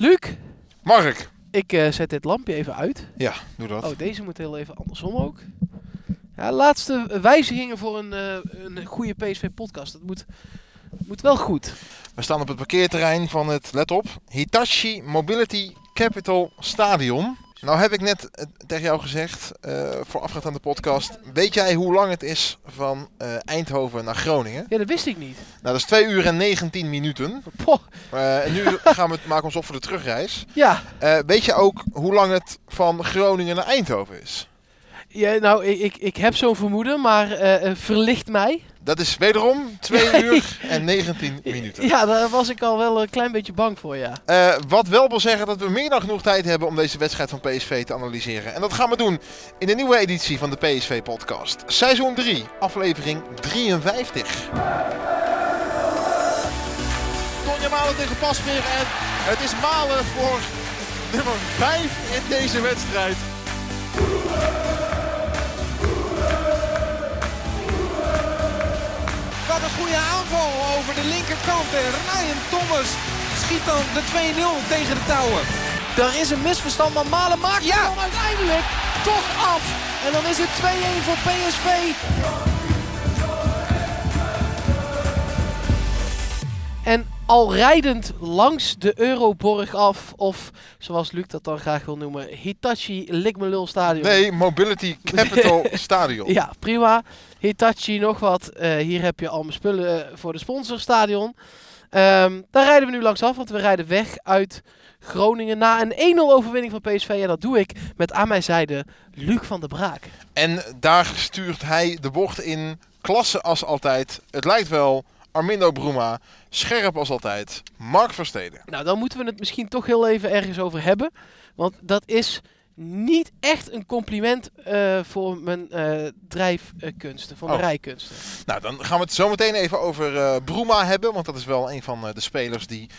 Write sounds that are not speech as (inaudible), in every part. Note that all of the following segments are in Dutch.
Luc, Mark. ik eh, zet dit lampje even uit. Ja, doe dat. Oh, deze moet heel even andersom ook. Ja, laatste wijzigingen voor een, eh, een goede PSV-podcast. Dat moet, moet wel goed. We staan op het parkeerterrein van het, let op, Hitachi Mobility Capital Stadion. Nou heb ik net eh, tegen jou gezegd, eh voorafgaand aan de podcast, weet jij hoe lang het is van eh, Eindhoven naar Groningen? Ja, dat wist ik niet. Nou, dat is 2 uur en 19 minuten. Eh, en nu (laughs) gaan we het maken ons op voor de terugreis. ja. Weet je ook hoe lang het van Groningen naar Eindhoven is? Ja, nou, ik, ik, ik heb zo'n vermoeden, maar eh, eh, verlicht mij. Dat is wederom 2 (laughs) Ja. uur en 19 minuten. Ja, daar was ik al wel een klein beetje bang voor, ja. Eh, wat wel wil zeggen dat we meer dan genoeg tijd hebben om deze wedstrijd van PSV te analyseren. En dat gaan we doen in de nieuwe editie van de PSV Podcast. Seizoen 3, aflevering 53. Tonja Malen tegen Pasveer en het is Malen voor nummer 5 in deze wedstrijd. Goede aanval over de linkerkant en Ryan Thomas schiet dan de 2-0 tegen de touwen. Er is een misverstand, maar Malen maakt Ja. dan uiteindelijk toch af. En dan is het 2-1 voor PSV. Al rijdend langs de Euroborg af, of zoals Luc dat dan graag wil noemen, Hitachi Likmelul Stadion. Nee, Mobility Capital (laughs) Stadion. Ja, prima. Hitachi, nog wat. Eh, hier heb je al mijn spullen eh, voor de sponsorstadion. Ehm daar rijden we nu langs af, want we rijden weg uit Groningen na een 1-0 overwinning van PSV. En dat doe ik met aan mijn zijde Luc van der Braak. En daar stuurt hij de bocht in, klasse als altijd. Het lijkt wel Armindo Bruma, scherp als altijd. Mark Versteden. Nou, dan moeten we het misschien toch heel even ergens over hebben. Want dat is niet echt een compliment eh, voor mijn eh, drijfkunsten, voor mijn Oh. rijkunsten. Nou, dan gaan we het zo meteen even over eh Bruma hebben. Want dat is wel een van de spelers die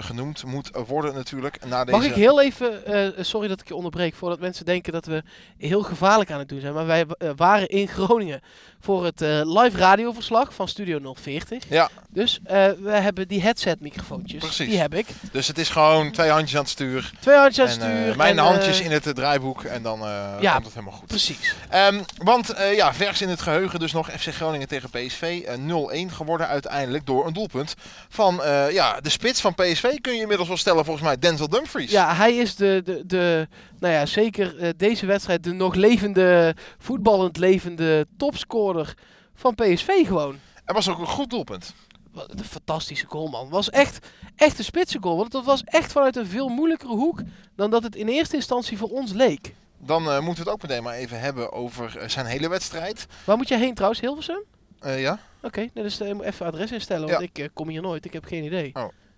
genoemd moet worden natuurlijk. Na deze... Mag ik heel even, sorry dat ik je onderbreek, voordat mensen denken dat we heel gevaarlijk aan het doen zijn. Maar wij waren in Groningen voor het live radioverslag van Studio 040. Ja, Dus we hebben die headset microfoontjes. Precies. Die heb ik. dus het is gewoon twee handjes aan het stuur. Twee handjes aan het stuur. mijn en, handjes in het draaiboek en dan eh, ja, komt het helemaal goed. Precies. Ehm, want eh, ja, vers in het geheugen dus nog FC Groningen tegen PSV. eh, 0-1 geworden uiteindelijk door een doelpunt van eh, ja, de spits van PSV. Kun je inmiddels wel stellen volgens mij Denzel Dumfries. Ja, hij is de, de, de nou ja, zeker eh, deze wedstrijd de nog levende, voetballend levende topscorer van PSV gewoon. En was ook een goed doelpunt. Wat een fantastische goal, man. was echt, echt een spitse goal. Want het was echt vanuit een veel moeilijkere hoek dan dat het in eerste instantie voor ons leek. Dan eh, moeten we het ook meteen maar even hebben over eh, zijn hele wedstrijd. Waar moet je heen trouwens? Hilversum? Eh, ja? Oké, nee, dus even adres instellen, want Ja. ik kom hier nooit. Ik heb geen idee.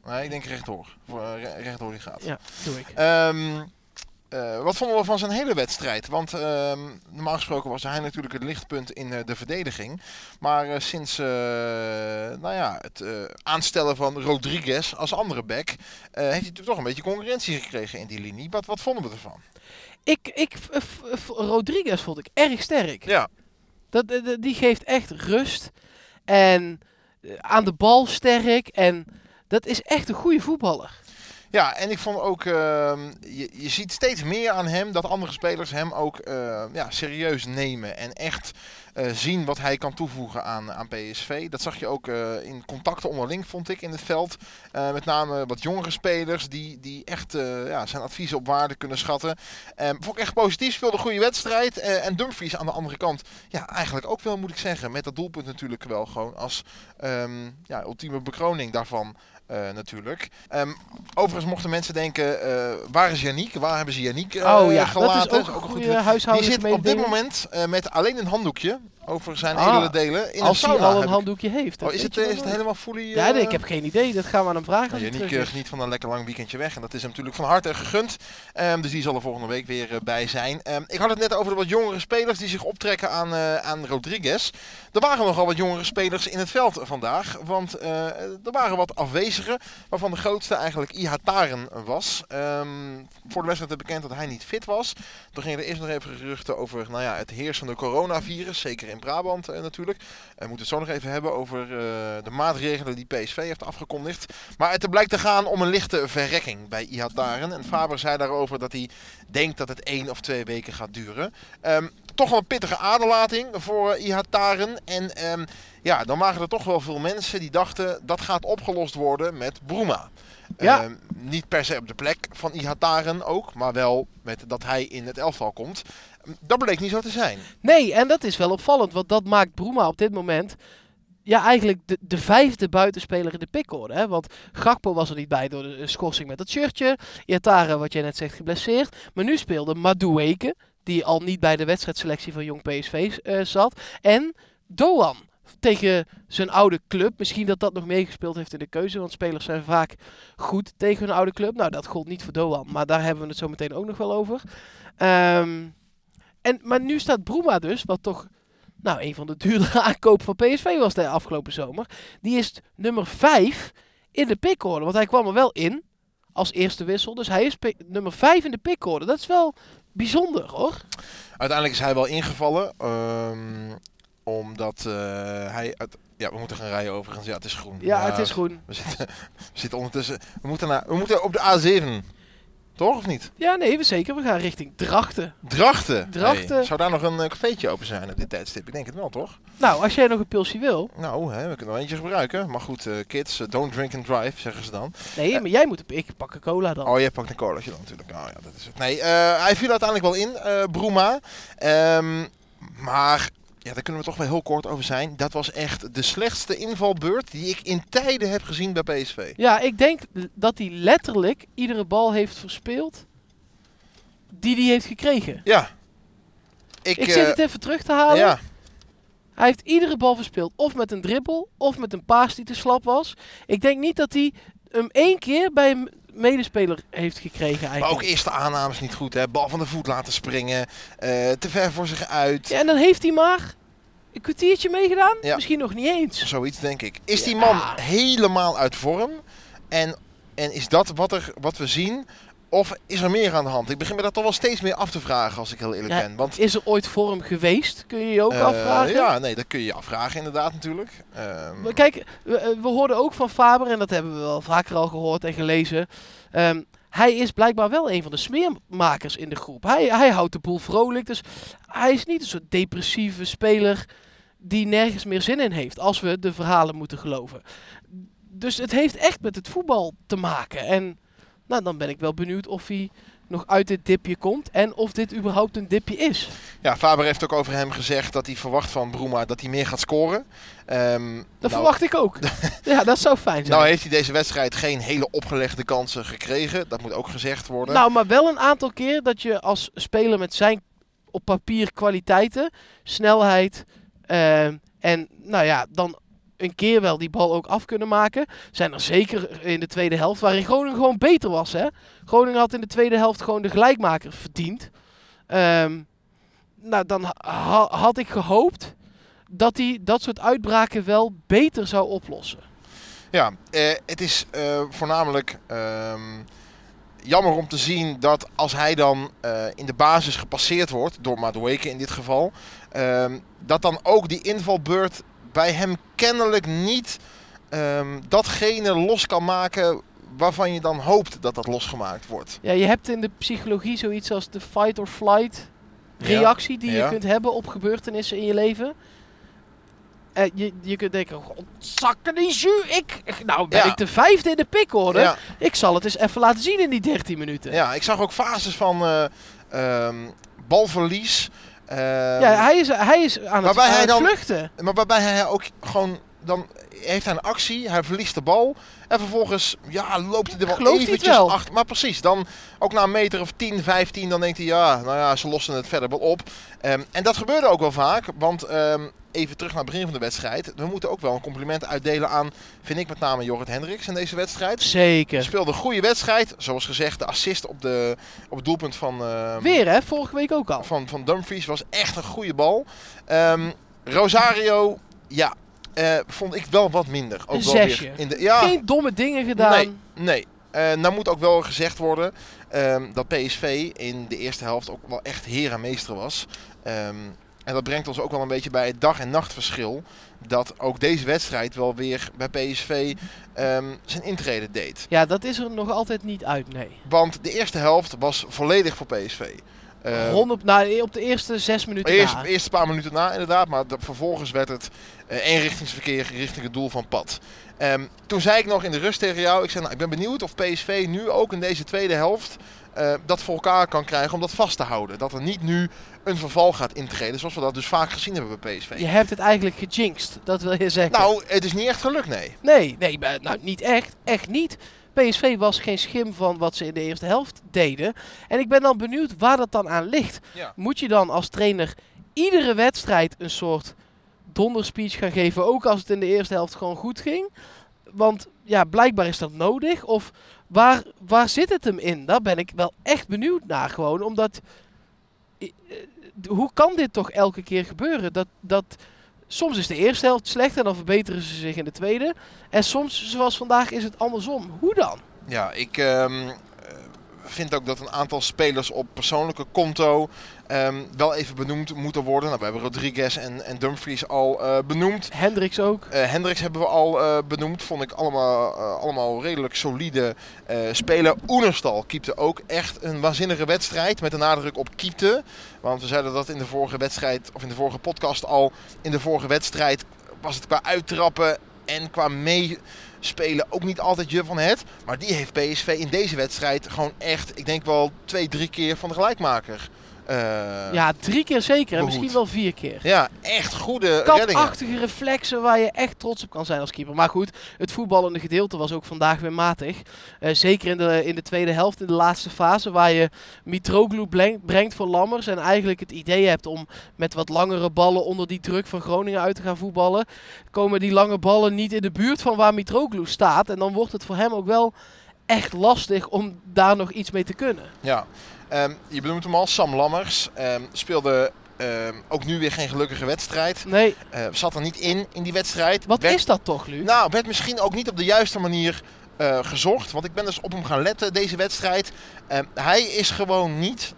Nee, ik denk rechtdoor. Voor, eh, re- rechtdoor die gaat. Ja, doe ik. Ehm, eh, wat vonden we van zijn hele wedstrijd? Want ehm, normaal gesproken was hij natuurlijk het lichtpunt in eh, de verdediging. Maar eh, sinds nou ja, het aanstellen van Rodriguez als andere back... heeft hij natuurlijk toch een beetje concurrentie gekregen in die linie. Wat, wat vonden we ervan? Ik, ik, Rodriguez vond ik erg sterk. Ja, Dat, die geeft echt rust. En aan de bal sterk. En dat is echt een goede voetballer. Ja en ik vond ook... ehm, je, je ziet steeds meer aan hem dat andere spelers hem ook eh, ja, serieus nemen. En echt eh, zien wat hij kan toevoegen aan, aan PSV. Dat zag je ook eh, in contacten onderling, vond ik, in het veld. Eh, met name wat jongere spelers die, die echt ja, zijn adviezen op waarde kunnen schatten. Eh, vond ik echt positief, speelde een goede wedstrijd. En Dumfries aan de andere kant, ja, eigenlijk ook wel moet ik zeggen. Met dat doelpunt natuurlijk wel gewoon als ehm, ja, ultieme bekroning daarvan. Eh, natuurlijk. Ehm, overigens mochten mensen denken, eh, waar is Yannick? Waar hebben ze Yannick eh, oh ja, gelaten? dat is ook een goed Die zit op dit moment met alleen een handdoekje over zijn Ah, edele delen in Als een hij al een ik. handdoekje heeft. Oh, is het, eh, is het helemaal fully... Ja, nee, eh, ik heb geen idee. Dat gaan we aan hem vragen nou, eh, is. geniet van een lekker lang weekendje weg. En dat is hem natuurlijk van harte gegund. Ehm, dus die zal er volgende week weer eh, bij zijn. Ehm, ik had het net over de wat jongere spelers die zich optrekken aan, eh, aan Rodriguez. Er waren nogal wat jongere spelers in het veld vandaag. Want eh, er waren wat afwezigen. Waarvan de grootste eigenlijk Ihataren was. Ehm, voor de wedstrijd werd bekend dat hij niet fit was. Toen gingen er eerst nog even geruchten over nou ja, het heersende coronavirus. Zeker in in Brabant eh, natuurlijk. we moeten het zo nog even hebben over eh, de maatregelen die PSV heeft afgekondigd. Maar het blijkt te gaan om een lichte verrekking bij Ihataren. En Faber zei daarover dat hij denkt dat het één of twee weken gaat duren. Ehm, toch wel een pittige aderlating voor Ihataren. En ehm, ja, dan waren er toch wel veel mensen die dachten dat gaat opgelost worden met Bruma. Ja. Ehm, niet per se op de plek van Ihataren ook, maar wel met dat hij in het elftal komt. Dat bleek niet zo te zijn. Nee, en dat is wel opvallend, want dat maakt Bruma op dit moment ja, eigenlijk de, de vijfde buitenspeler in de pickorde. Hè? Want Gakpo was er niet bij door de schorsing met dat shirtje. Iatare, wat jij net zegt, geblesseerd. Maar nu speelde Madueke, die al niet bij de wedstrijdselectie van Jong PSV eh, zat. En Doan tegen zijn oude club. Misschien dat dat nog meegespeeld heeft in de keuze. Want spelers zijn vaak goed tegen hun oude club. Nou, dat gold niet voor Doan. Maar daar hebben we het zo meteen ook nog wel over. Ehm, en, maar nu staat Bruma dus, wat toch nou, een van de duurdere (laughs) aankopen van PSV was de afgelopen zomer. Die is nummer 5 in de pickorde. Want hij kwam er wel in als eerste wissel. Dus hij is nummer 5 in de pickorde. Dat is wel bijzonder hoor. Uiteindelijk is hij wel ingevallen. Um, omdat uh, hij... Uit, ja, we moeten gaan rijden overigens. Ja, het is groen. Ja, het is groen. We zitten, (laughs) we zitten ondertussen... We moeten, naar, we moeten op de A7. Toch of niet? Ja, nee, we zeker. We gaan richting Drachten. Drachten? Drachten. Hey, zou daar nog een uh, cafeetje open zijn op dit tijdstip? Ik denk het wel, toch? Nou, als jij nog een pilsje wil. Nou, hè, we kunnen wel eentje gebruiken. Maar goed, uh, kids, don't drink and drive, zeggen ze dan. Nee, maar jij moet... Ik pak een cola dan. Oh, jij pakt een colaatje dan natuurlijk. Oh ja, dat is het. Nee, hij viel uiteindelijk wel in, Bruma. Um, maar ja, daar kunnen we toch wel heel kort over zijn. Dat was echt de slechtste invalbeurt die ik in tijden heb gezien bij PSV. Ja, ik denk dat hij letterlijk iedere bal heeft verspeeld die hij heeft gekregen. Ja. Ik, ik zit het even terug te halen. Ja. Hij heeft iedere bal verspeeld. Of met een dribbel, of met een paas die te slap was. Ik denk niet dat hij hem één keer bij een medespeler heeft gekregen eigenlijk. Maar ook eerste aannames niet goed, hè. Bal van de voet laten springen. Uh, te ver voor zich uit. Ja, en dan heeft hij maar een kwartiertje meegedaan. Ja. Misschien nog niet eens. Zoiets denk ik. Is die man helemaal uit vorm? En, en is dat wat, er, wat we zien? Of is er meer aan de hand? Ik begin me dat toch wel steeds meer af te vragen, als ik heel eerlijk ben. Want, is er ooit vorm geweest? Kun je je ook uh, afvragen? Ja, nee, dat kun je je afvragen inderdaad natuurlijk. Um... Kijk, we, we, hoorden ook van Faber, en dat hebben we wel vaker al gehoord en gelezen. Um, hij is blijkbaar wel een van de smeermakers in de groep. Hij, hij houdt de boel vrolijk, dus hij is niet een soort depressieve speler die nergens meer zin in heeft, als we de verhalen moeten geloven. Dus het heeft echt met het voetbal te maken. En nou, dan ben ik wel benieuwd of hij nog uit dit dipje komt en of dit überhaupt een dipje is. Ja, Faber heeft ook over hem gezegd dat hij verwacht van Bruma dat hij meer gaat scoren. Um, dat nou, verwacht ik ook. (laughs) ja, dat zou fijn zijn. Nou heeft hij deze wedstrijd geen hele opgelegde kansen gekregen. Dat moet ook gezegd worden. Nou, maar wel een aantal keer dat je als speler met zijn op papier kwaliteiten, snelheid uh, en nou ja, dan een keer wel die bal ook af kunnen maken. Zijn er zeker in de tweede helft, waarin Groningen gewoon beter was. Hè? Groningen had in de tweede helft gewoon de gelijkmaker verdiend. Um, nou, dan ha had ik gehoopt dat hij dat soort uitbraken wel beter zou oplossen. Ja, eh, het is uh, voornamelijk um, jammer om te zien dat als hij dan uh, in de basis gepasseerd wordt, door Madueke in dit geval, um, dat dan ook die invalbeurt bij hem kennelijk niet um, datgene los kan maken waarvan je dan hoopt dat dat losgemaakt wordt. Ja, je hebt in de psychologie zoiets als de fight or flight reactie die je kunt hebben op gebeurtenissen in je leven. Uh, je, je kunt denken, zakken die jus, ik, nou ben ik de vijfde in de pik hoor. Ik zal het eens even laten zien in die 13 minuten. Ja, ik zag ook fases van uh, um, balverlies. Uh, ja, hij is, hij is aan het, aan het vluchten. Maar waarbij hij ook gewoon dan heeft hij een actie, hij verliest de bal. En vervolgens ja, loopt hij er wel Gelooft eventjes wel. achter. Maar precies, dan ook na een meter of 10, 15, dan denkt hij ja, nou ja, ze lossen het verder wel op. Um, en dat gebeurde ook wel vaak, want um, even terug naar het begin van de wedstrijd. We moeten ook wel een compliment uitdelen aan, vind ik met name Jorrit Hendricks in deze wedstrijd. Zeker. Speelde een goede wedstrijd. Zoals gezegd, de assist op, de, op het doelpunt van... Uh, Weer hè, vorige week ook al. Van, van Dumfries was echt een goede bal. Um, Rosario, ja, uh, vond ik wel wat minder. Ook een wel zesje. Weer in de, ja, Geen domme dingen gedaan. Nee, nee. Uh, nou moet ook wel gezegd worden um, dat PSV in de eerste helft ook wel echt heer en meester was. Um, En dat brengt ons ook wel een beetje bij het dag- en nachtverschil. Dat ook deze wedstrijd wel weer bij PSV ehm, zijn intrede deed. Ja, dat is er nog altijd niet uit, nee. Want de eerste helft was volledig voor PSV. Eh, 100, nou, op de eerste zes minuten Eerst, na. eerst een paar minuten na inderdaad, maar de- vervolgens werd het eh eenrichtingsverkeer richting het doel van Pad. Ehm, toen zei ik nog in de rust tegen jou, ik zei nou, ik ben benieuwd of PSV nu ook in deze tweede helft eh, dat voor elkaar kan krijgen om dat vast te houden. Dat er niet nu een verval gaat intreden, zoals we dat dus vaak gezien hebben bij PSV. Je hebt het eigenlijk gejinxed, dat wil je zeggen. Nou, het is niet echt gelukt, nee. Nee, nee, nou niet echt. Echt niet. PSV was geen schim van wat ze in de eerste helft deden. En ik ben dan benieuwd waar dat dan aan ligt. Ja. Moet je dan als trainer iedere wedstrijd een soort donderspeech gaan geven, ook als het in de eerste helft gewoon goed ging? Want ja, blijkbaar is dat nodig. Of waar, waar zit het hem in? Daar ben ik wel echt benieuwd naar gewoon. Omdat, eh, hoe kan dit toch elke keer gebeuren? Dat, dat, soms is de eerste helft slecht en dan verbeteren ze zich in de tweede. En soms, zoals vandaag, is het andersom. Hoe dan? Ja, ik ehm, eh, vind ook dat een aantal spelers op persoonlijke konto ehm, wel even benoemd moeten worden. Nou, we hebben Rodriguez en, en Dumfries al eh, benoemd. Hendricks ook. Eh Hendricks hebben we al eh, benoemd. Vond ik allemaal, allemaal redelijk solide spelen. Oenerstal keepte ook echt een waanzinnige wedstrijd. Met een nadruk op keepte. Want we zeiden dat in de vorige wedstrijd, of in de vorige podcast al. In de vorige wedstrijd was het qua uittrappen en qua meespelen ook niet altijd je van het. Maar die heeft PSV in deze wedstrijd gewoon echt, ik denk wel twee, drie keer van de gelijkmaker. Eh, ja, drie keer zeker. En misschien wel vier keer. ja, echt goede reddingen. Reflexen waar je echt trots op kan zijn als keeper. Maar goed, het voetballende gedeelte was ook vandaag weer matig. Eh, zeker in de, in de tweede helft, in de laatste fase, waar je Mitroglou brengt voor Lammers. En eigenlijk het idee hebt om met wat langere ballen onder die druk van Groningen uit te gaan voetballen. Komen die lange ballen niet in de buurt van waar Mitroglou staat. En dan wordt het voor hem ook wel echt lastig om daar nog iets mee te kunnen. Ja, Ehm, je benoemt hem al, Sam Lammers. ehm, speelde ehm, ook nu weer geen gelukkige wedstrijd. Nee, zat er niet in, in die wedstrijd. wat Werd- is dat toch, Luc? Nou, werd misschien ook niet op de juiste manier eh, gezocht. Want ik ben dus op hem gaan letten deze wedstrijd. Hij is gewoon niet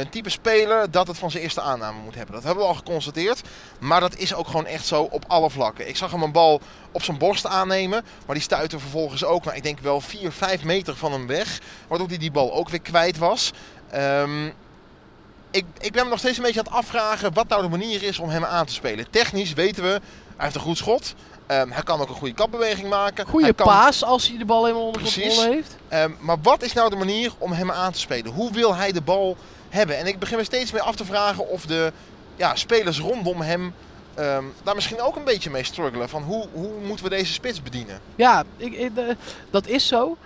een type speler dat het van zijn eerste aanname moet hebben. Dat hebben we al geconstateerd. Maar dat is ook gewoon echt zo op alle vlakken. Ik zag hem een bal op zijn borst aannemen. Maar die stuitte vervolgens ook, nou, ik denk wel 4, 5 meter van hem weg. Waardoor hij die bal ook weer kwijt was. Ehm, ik, ik ben me nog steeds een beetje aan het afvragen wat nou de manier is om hem aan te spelen. Technisch weten we, hij heeft een goed schot. Ehm, hij kan ook een goede kapbeweging maken. Goeie Hij kan- paas als hij de bal helemaal onder Precies. controle heeft. Ehm, maar wat is nou de manier om hem aan te spelen? Hoe wil hij de bal hebben? En ik begin me steeds meer af te vragen of de ja, spelers rondom hem ehm, daar misschien ook een beetje mee struggelen. Van hoe, hoe moeten we deze spits bedienen? Ja, ik, eh, dat is zo.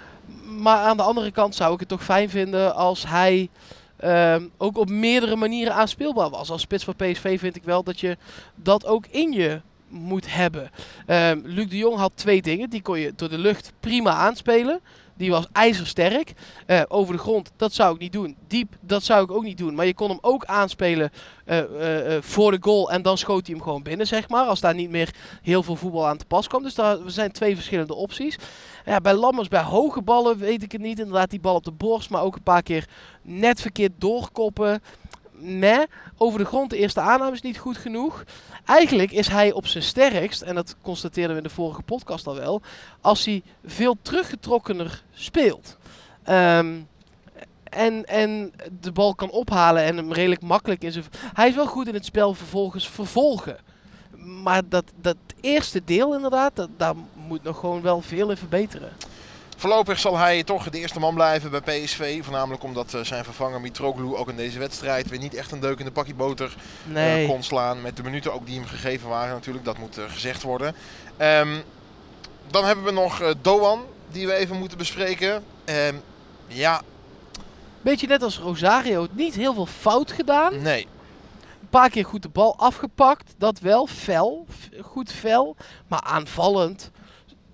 Maar aan de andere kant zou ik het toch fijn vinden als hij ehm, ook op meerdere manieren aanspeelbaar was. Als spits van PSV vind ik wel dat je dat ook in je moet hebben. Ehm, Luc de Jong had twee dingen. Die kon je door de lucht prima aanspelen. Die was ijzersterk. Eh, over de grond, dat zou ik niet doen. Diep, dat zou ik ook niet doen. Maar je kon hem ook aanspelen eh, eh, voor de goal. En dan schoot hij hem gewoon binnen, zeg maar. Als daar niet meer heel veel voetbal aan te pas kwam. Dus daar zijn twee verschillende opties. Ja, bij Lammers, bij hoge ballen weet ik het niet. Inderdaad, die bal op de borst. Maar ook een paar keer net verkeerd doorkoppen. Meh. Over de grond, de eerste aanname is niet goed genoeg. Eigenlijk is hij op zijn sterkst, en dat constateerden we in de vorige podcast al wel, als hij veel teruggetrokkener speelt. Ehm, en, en de bal kan ophalen en hem redelijk makkelijk zijn... Hij is wel goed in het spel vervolgens vervolgen. Maar dat, dat eerste deel inderdaad, dat, daar moet nog gewoon wel veel in verbeteren. Voorlopig zal hij toch de eerste man blijven bij PSV. Voornamelijk omdat eh, zijn vervanger Mitroglou ook in deze wedstrijd weer niet echt een deuk in de pakje boter eh, kon slaan. Met de minuten ook die hem gegeven waren natuurlijk. Dat moet eh, gezegd worden. Ehm, dan hebben we nog eh, Doan die we even moeten bespreken. Ehm, ja, Beetje net als Rosario, niet heel veel fout gedaan. nee. Een paar keer goed de bal afgepakt, dat wel, fel, goed fel. Maar aanvallend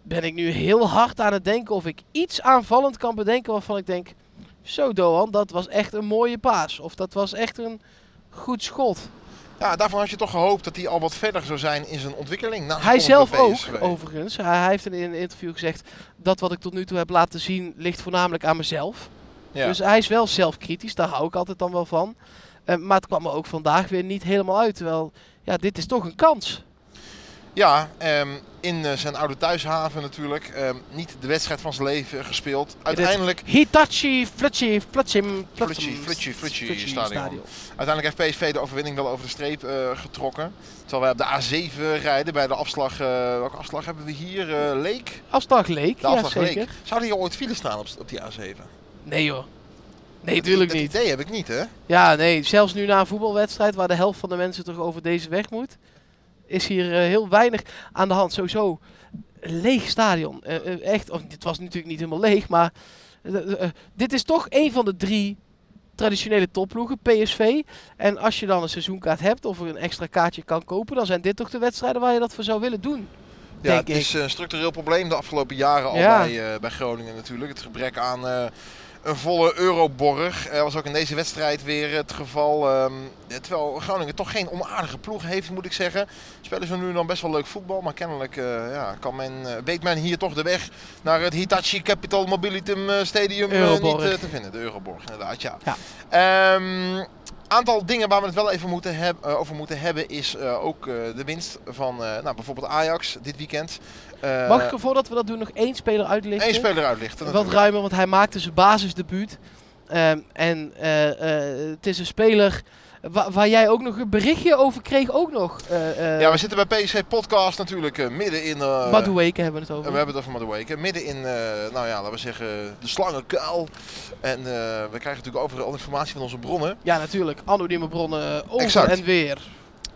ben ik nu heel hard aan het denken of ik iets aanvallend kan bedenken waarvan ik denk... Zo Doan, dat was echt een mooie paas. Of dat was echt een goed schot. Ja, daarvan had je toch gehoopt dat hij al wat verder zou zijn in zijn ontwikkeling. zijn Hij zelf ook, overigens. Hij, heeft in een interview gezegd... dat wat ik tot nu toe heb laten zien ligt voornamelijk aan mezelf. Ja. Dus hij is wel zelfkritisch, daar hou ik altijd dan wel van. Eh, maar het kwam er ook vandaag weer niet helemaal uit. Terwijl, ja, dit is toch een kans. Ja, ehm, in eh, zijn oude thuishaven natuurlijk. Ehm, niet de wedstrijd van zijn leven gespeeld. Uiteindelijk, Hitachi Flutchi Flutchim Flutchi, Flutchi, Flutchi stadion. uiteindelijk heeft PSV de overwinning wel over de streep eh, getrokken. Terwijl wij op de A7 rijden bij de afslag. eh, welke afslag hebben we hier? eh Leek? Afslag leek, De ja afslag zeker. Leek. Zouden hier ooit files staan op, op die A7? Nee hoor. Nee, natuurlijk dat niet. idee heb ik niet, hè? Ja, nee, zelfs nu na een voetbalwedstrijd waar de helft van de mensen toch over deze weg moet, is hier eh, heel weinig aan de hand. Sowieso een leeg stadion. Eh, eh, echt, of, het was natuurlijk niet helemaal leeg, maar dit is toch een van de drie traditionele topploegen, PSV. En als je dan een seizoenkaart hebt of een extra kaartje kan kopen, dan zijn dit toch de wedstrijden waar je dat voor zou willen doen. Ja, Denk het is een structureel probleem de afgelopen jaren al Ja. bij, bij Groningen natuurlijk. Het gebrek aan een volle Euroborg eh, was ook in deze wedstrijd weer het geval. ehm, terwijl Groningen toch geen onaardige ploeg heeft, moet ik zeggen. Spelen ze nu dan best wel leuk voetbal, maar kennelijk eh, ja, kan men, eh, weet men hier toch de weg naar het Hitachi Capital Mobilitum eh, Stadium niet te vinden. De Euroborg, inderdaad, ja. Ja. Ehm, aantal dingen waar we het wel even moeten heb, eh, over moeten hebben is eh, ook eh, de winst van nou, bijvoorbeeld Ajax dit weekend. Mag ik er voordat we dat doen nog één speler uitlichten? één speler uitlichten? Wat natuurlijk. ruimer, want hij maakte zijn basisdebuut. Ehm, en het is een speler wa- waar jij ook nog een berichtje over kreeg. Ook nog. eh eh Ja, we zitten bij PSV Podcast natuurlijk eh, midden in... eh, Madueke hebben we het en over. we hebben het over Madueke. Midden in, nou ja, laten we zeggen, de slangenkuil. En we krijgen natuurlijk overal informatie van onze bronnen. Ja, natuurlijk. Anonieme bronnen over Exact. en weer.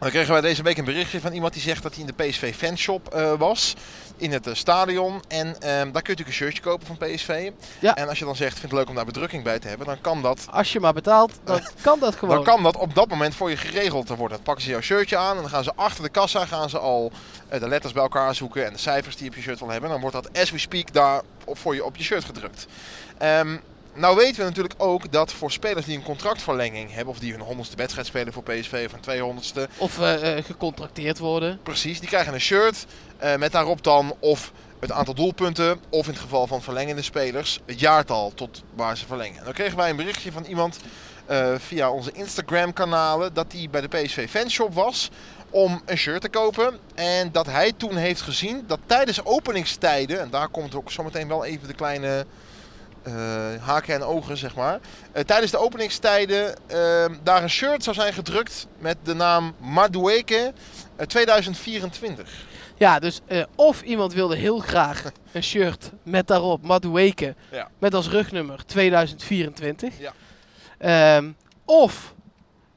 Dan kregen wij deze week een berichtje van iemand die zegt dat hij in de PSV fanshop eh, was. In het eh, stadion. En ehm, daar kun je natuurlijk een shirtje kopen van PSV. Ja. En als je dan zegt, vind het leuk om daar bedrukking bij te hebben, dan kan dat Als je maar betaalt, dan (laughs) kan dat gewoon. Dan kan dat op dat moment voor je geregeld worden. Dan pakken ze jouw shirtje aan en dan gaan ze achter de kassa gaan ze al eh, de letters bij elkaar zoeken en de cijfers die je op je shirt wil hebben. Dan wordt dat as we speak daar op, voor je op je shirt gedrukt. Ehm, nou weten we natuurlijk ook dat voor spelers die een contractverlenging hebben of die hun honderdste wedstrijd spelen voor PSV of een tweehonderdste, Of eh, eh, gecontracteerd worden. precies, die krijgen een shirt eh, met daarop dan of het aantal doelpunten of in het geval van verlengende spelers het jaartal tot waar ze verlengen. En dan kregen wij een berichtje van iemand via onze Instagram kanalen dat hij bij de PSV fanshop was om een shirt te kopen. En dat hij toen heeft gezien dat tijdens openingstijden, en daar komt ook zometeen wel even de kleine haken en ogen zeg maar. Eh, tijdens de openingstijden eh, daar een shirt zou zijn gedrukt met de naam Madueke eh, 2024. Ja, dus eh, of iemand wilde heel graag (laughs) een shirt met daarop Madueke. Ja. Met als rugnummer 2024. Ja. Ehm, of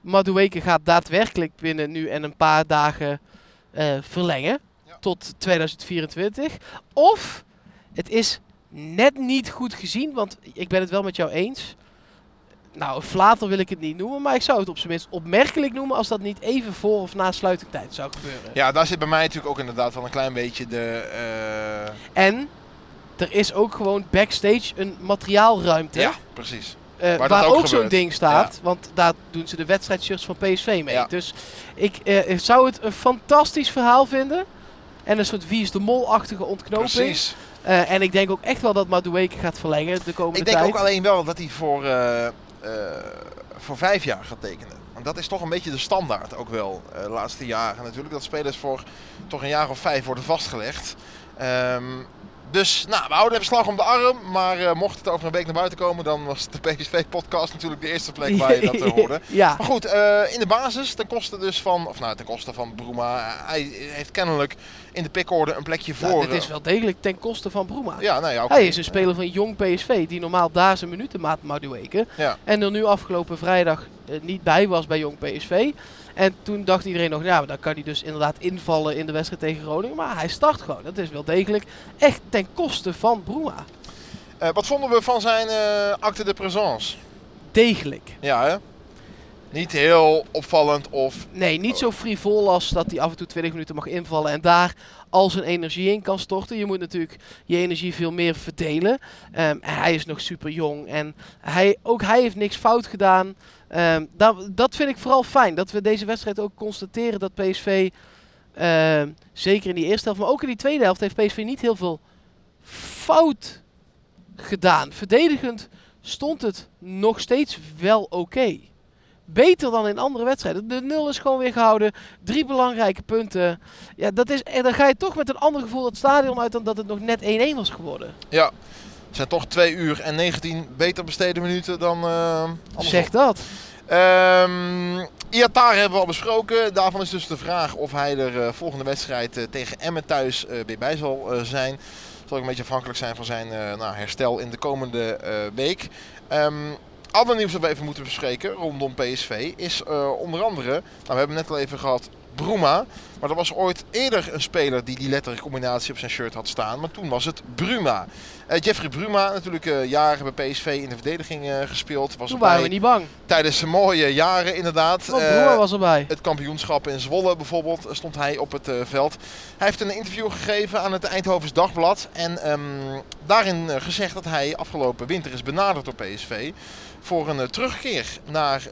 Madueke gaat daadwerkelijk binnen nu en een paar dagen eh, verlengen. Ja. Tot 2024. Of het is net niet goed gezien. Want ik ben het wel met jou eens. Nou, flater wil ik het niet noemen. Maar ik zou het op zijn minst opmerkelijk noemen. Als dat niet even voor of na sluitingtijd zou gebeuren. Ja, daar zit bij mij natuurlijk ook inderdaad wel een klein beetje de... eh, En er is ook gewoon backstage een materiaalruimte. ja, precies. eh, waar ook ook zo'n ding staat. Want daar doen ze de wedstrijdshirts van PSV mee. Ja. Dus ik eh, zou het een fantastisch verhaal vinden. En een soort Wie is de Mol-achtige ontknoping. Precies. Eh, en ik denk ook echt wel dat Madueke gaat verlengen de komende Ik denk tijd. ook alleen wel dat hij voor, eh, eh, voor vijf jaar gaat tekenen. Want dat is toch een beetje de standaard ook wel de laatste jaren natuurlijk. Dat spelers voor toch een jaar of vijf worden vastgelegd. Ehm, dus nou, we houden even slag om de arm. Maar eh, mocht het over een week naar buiten komen, dan was de (laughs) PSV-podcast natuurlijk de eerste plek waar je dat eh, hoorde. (laughs) ja, Maar goed, eh, in de basis ten koste dus van, of nou ten koste van Bruma. Hij heeft kennelijk in de pickorde een plekje voor. nou, dit is wel degelijk ten koste van Bruma. Ja, nou ja, oké. Hij is een speler van jong PSV die normaal daar zijn minuten maat Madueke. Ja. En er nu afgelopen vrijdag niet bij was bij jong PSV. En toen dacht iedereen nog, ja, dan kan hij dus inderdaad invallen in de wedstrijd tegen Groningen. Maar hij start gewoon. Dat is wel degelijk echt ten koste van Bruma. Eh, wat vonden we van zijn eh, acte de présence? Degelijk. Ja, hè? Niet heel opvallend of... Nee, niet zo frivol als dat hij af en toe 20 minuten mag invallen en daar al zijn energie in kan storten. Je moet natuurlijk je energie veel meer verdelen. Ehm, en hij is nog super jong en hij, ook hij heeft niks fout gedaan. Ehm, dat, dat vind ik vooral fijn, dat we deze wedstrijd ook constateren dat PSV, ehm, zeker in die eerste helft, maar ook in die tweede helft, heeft PSV niet heel veel fout gedaan. Verdedigend stond het nog steeds wel oké. Beter dan in andere wedstrijden. De nul is gewoon weer gehouden. Drie belangrijke punten. Ja, dat is, en dan ga je toch met een ander gevoel het stadion uit dan dat het nog net 1-1 was geworden. Ja, het zijn toch 2 uur en 19 beter besteden minuten dan uh. Zeg dat. Um, Iatar hebben we al besproken. Daarvan is dus de vraag of hij er uh, volgende wedstrijd uh, tegen Emmen thuis weer bij zal zijn. Zal ook een beetje afhankelijk zijn van zijn nou, herstel in de komende week. Um, ander nieuws dat we even moeten bespreken rondom PSV is onder andere, nou, we hebben net al even gehad, Bruma. Maar er was ooit eerder een speler die die lettercombinatie op zijn shirt had staan. Maar toen was het Bruma. Uh, Jeffrey Bruma, natuurlijk uh, jaren bij PSV in de verdediging uh, gespeeld. Was toen waren we niet bang. Tijdens zijn mooie jaren inderdaad. Want Bruma was erbij. Het kampioenschap in Zwolle bijvoorbeeld stond hij op het veld. Hij heeft een interview gegeven aan het Eindhovens Dagblad. En um, daarin gezegd dat hij afgelopen winter is benaderd door PSV voor een terugkeer naar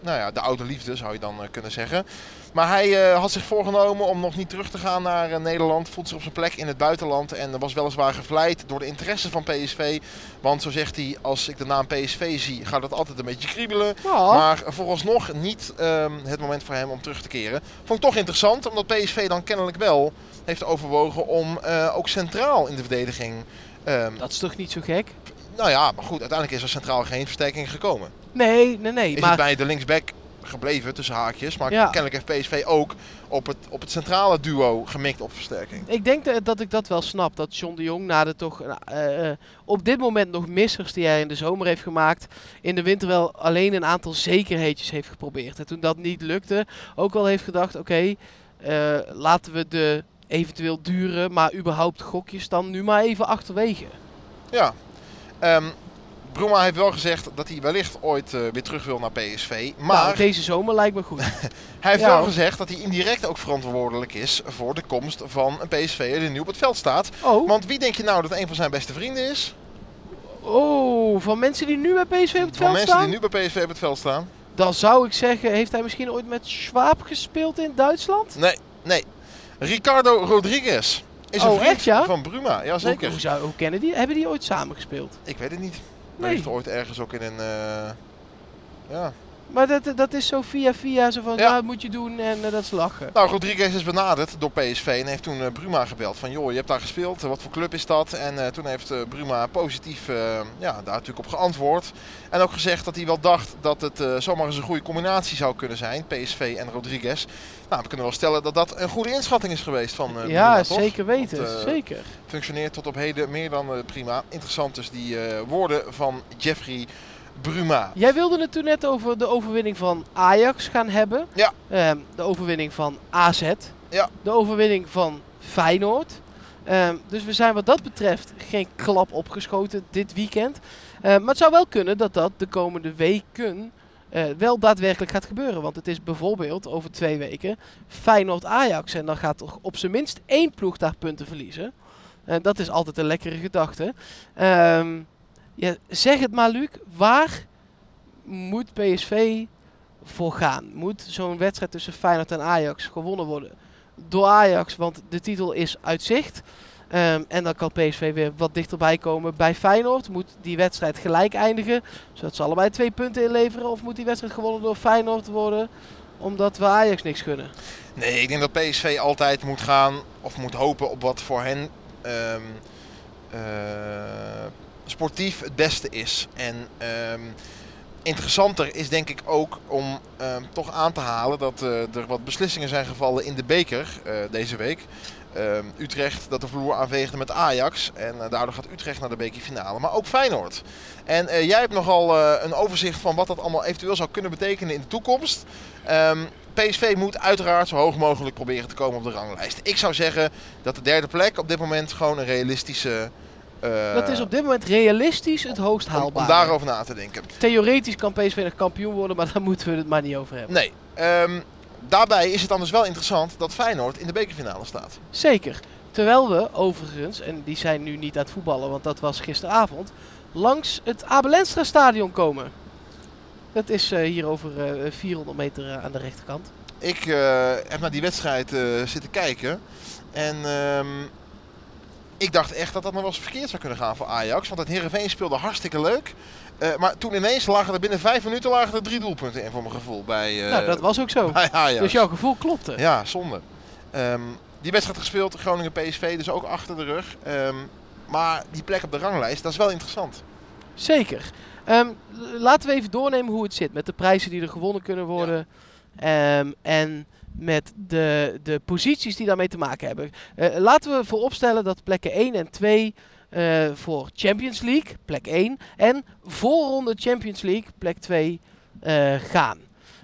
nou ja, de oude liefde zou je dan kunnen zeggen. Maar hij uh, had zich voorgenomen om nog niet terug te gaan naar uh, Nederland. Voelt zich op zijn plek in het buitenland. En was weliswaar gevleid door de interesse van PSV. Want zo zegt hij, als ik de naam PSV zie, gaat het altijd een beetje kriebelen. Ja. Maar vooralsnog niet um, het moment voor hem om terug te keren. Vond ik toch interessant, omdat PSV dan kennelijk wel heeft overwogen om uh, ook centraal in de verdediging... Um, dat is toch niet zo gek? Nou ja, maar goed, uiteindelijk is er centraal geen versterking gekomen. Nee, nee, nee. Is maar... het bij de linksback gebleven tussen haakjes. Maar ja. kennelijk heeft PSV ook op het, op het centrale duo gemikt op versterking. Ik denk dat, dat ik dat wel snap. Dat John de Jong na de toch uh, uh, op dit moment nog missers die hij in de zomer heeft gemaakt. In de winter wel alleen een aantal zekerheidjes heeft geprobeerd. En toen dat niet lukte, ook wel heeft gedacht: oké, okay, uh, laten we de eventueel dure, maar überhaupt gokjes dan nu maar even achterwege. Ja. Um, Bruma heeft wel gezegd dat hij wellicht ooit uh, weer terug wil naar PSV. Maar nou, deze zomer lijkt me goed. (laughs) hij heeft ja. wel gezegd dat hij indirect ook verantwoordelijk is voor de komst van een PSV die nu op het veld staat. Oh. Want wie denk je nou dat een van zijn beste vrienden is? Oh, van mensen die nu bij PSV op het van veld mensen staan? die nu bij PSV op het veld staan. Dan zou ik zeggen, heeft hij misschien ooit met Schwab gespeeld in Duitsland? Nee, nee. Ricardo Rodriguez is een oh, vriend echt, ja? van Bruma. Jazeker. Hoe, hoe, zou, hoe kennen die? Hebben die ooit samen gespeeld? Ik weet het niet. Maar Nee. heeft ooit ergens ook in een... Uh, ja. Maar dat, dat is zo via via, zo van, Ja. ja, dat moet je doen en uh, dat is lachen. Nou, Rodriguez is benaderd door PSV en heeft toen uh, Bruma gebeld. Van joh, je hebt daar gespeeld, wat voor club is dat? En uh, toen heeft Bruma positief ja, daar natuurlijk op geantwoord. En ook gezegd dat hij wel dacht dat het zomaar eens een goede combinatie zou kunnen zijn. PSV en Rodriguez. Nou, we kunnen wel stellen dat dat een goede inschatting is geweest van Bruma, ja, toch? zeker weten, zeker. Functioneert tot op heden meer dan prima. Interessant dus die woorden van Jeffrey Bruma. Jij wilde het toen net over de overwinning van Ajax gaan hebben. Ja. Ehm, de overwinning van AZ. Ja. De overwinning van Feyenoord. Ehm, dus we zijn wat dat betreft geen klap opgeschoten dit weekend. Ehm, maar het zou wel kunnen dat dat de komende weken uh, wel daadwerkelijk gaat gebeuren. Want het is bijvoorbeeld over twee weken Feyenoord-Ajax. En dan gaat toch op zijn minst één ploeg daar punten verliezen. Uh, dat is altijd een lekkere gedachte. Um, ja, zeg het maar, Luc. Waar moet PSV voor gaan? Moet zo'n wedstrijd tussen Feyenoord en Ajax gewonnen worden door Ajax? Want de titel is uit zicht. Um, en dan kan PSV weer wat dichterbij komen bij Feyenoord. Moet die wedstrijd gelijk eindigen, zodat ze allebei twee punten inleveren? Of moet die wedstrijd gewonnen door Feyenoord worden, omdat we Ajax niks gunnen? Nee, ik denk dat PSV altijd moet gaan of moet hopen op wat voor hen um, sportief het beste is. En um, interessanter is denk ik ook om um, toch aan te halen dat uh, er wat beslissingen zijn gevallen in de beker uh, deze week. Um, Utrecht dat de vloer aanveegde met Ajax. En uh, daardoor gaat Utrecht naar de bekerfinale. Maar ook Feyenoord. En jij hebt nogal een overzicht van wat dat allemaal eventueel zou kunnen betekenen in de toekomst. PSV moet uiteraard zo hoog mogelijk proberen te komen op de ranglijst. Ik zou zeggen dat de derde plek op dit moment gewoon een realistische... Uh, dat is op dit moment realistisch het hoogst haalbaar. Om, daarover na te denken. Theoretisch kan PSV nog kampioen worden, maar (laughs) daar moeten we het maar niet over hebben. Nee. Um, daarbij is het dan dus wel interessant dat Feyenoord in de bekerfinale staat. Zeker. Terwijl we overigens, en die zijn nu niet aan het voetballen, want dat was gisteravond, langs het Abelenstra stadion komen. Dat is uh, hier over uh, 400 meter aan de rechterkant. Ik heb naar die wedstrijd zitten kijken. En um, ik dacht echt dat dat nog wel eens verkeerd zou kunnen gaan voor Ajax. Want het Heerenveen speelde hartstikke leuk. Eh, maar toen ineens lagen er binnen vijf minuten lagen er drie doelpunten in voor mijn gevoel bij, eh, nou, dat was ook zo. bij Ajax. Dus jouw gevoel klopte. Ja, zonde. Ehm, die wedstrijd gespeeld, Groningen-PSV, dus ook achter de rug. Ehm, maar die plek op de ranglijst, dat is wel interessant. Zeker. Ehm, laten we even doornemen hoe het zit met de prijzen die er gewonnen kunnen worden. En met de, de posities die daarmee te maken hebben. Eh, laten we vooropstellen dat plekken 1 en 2 eh, voor Champions League, plek 1, en voorronde Champions League, plek 2, eh, gaan.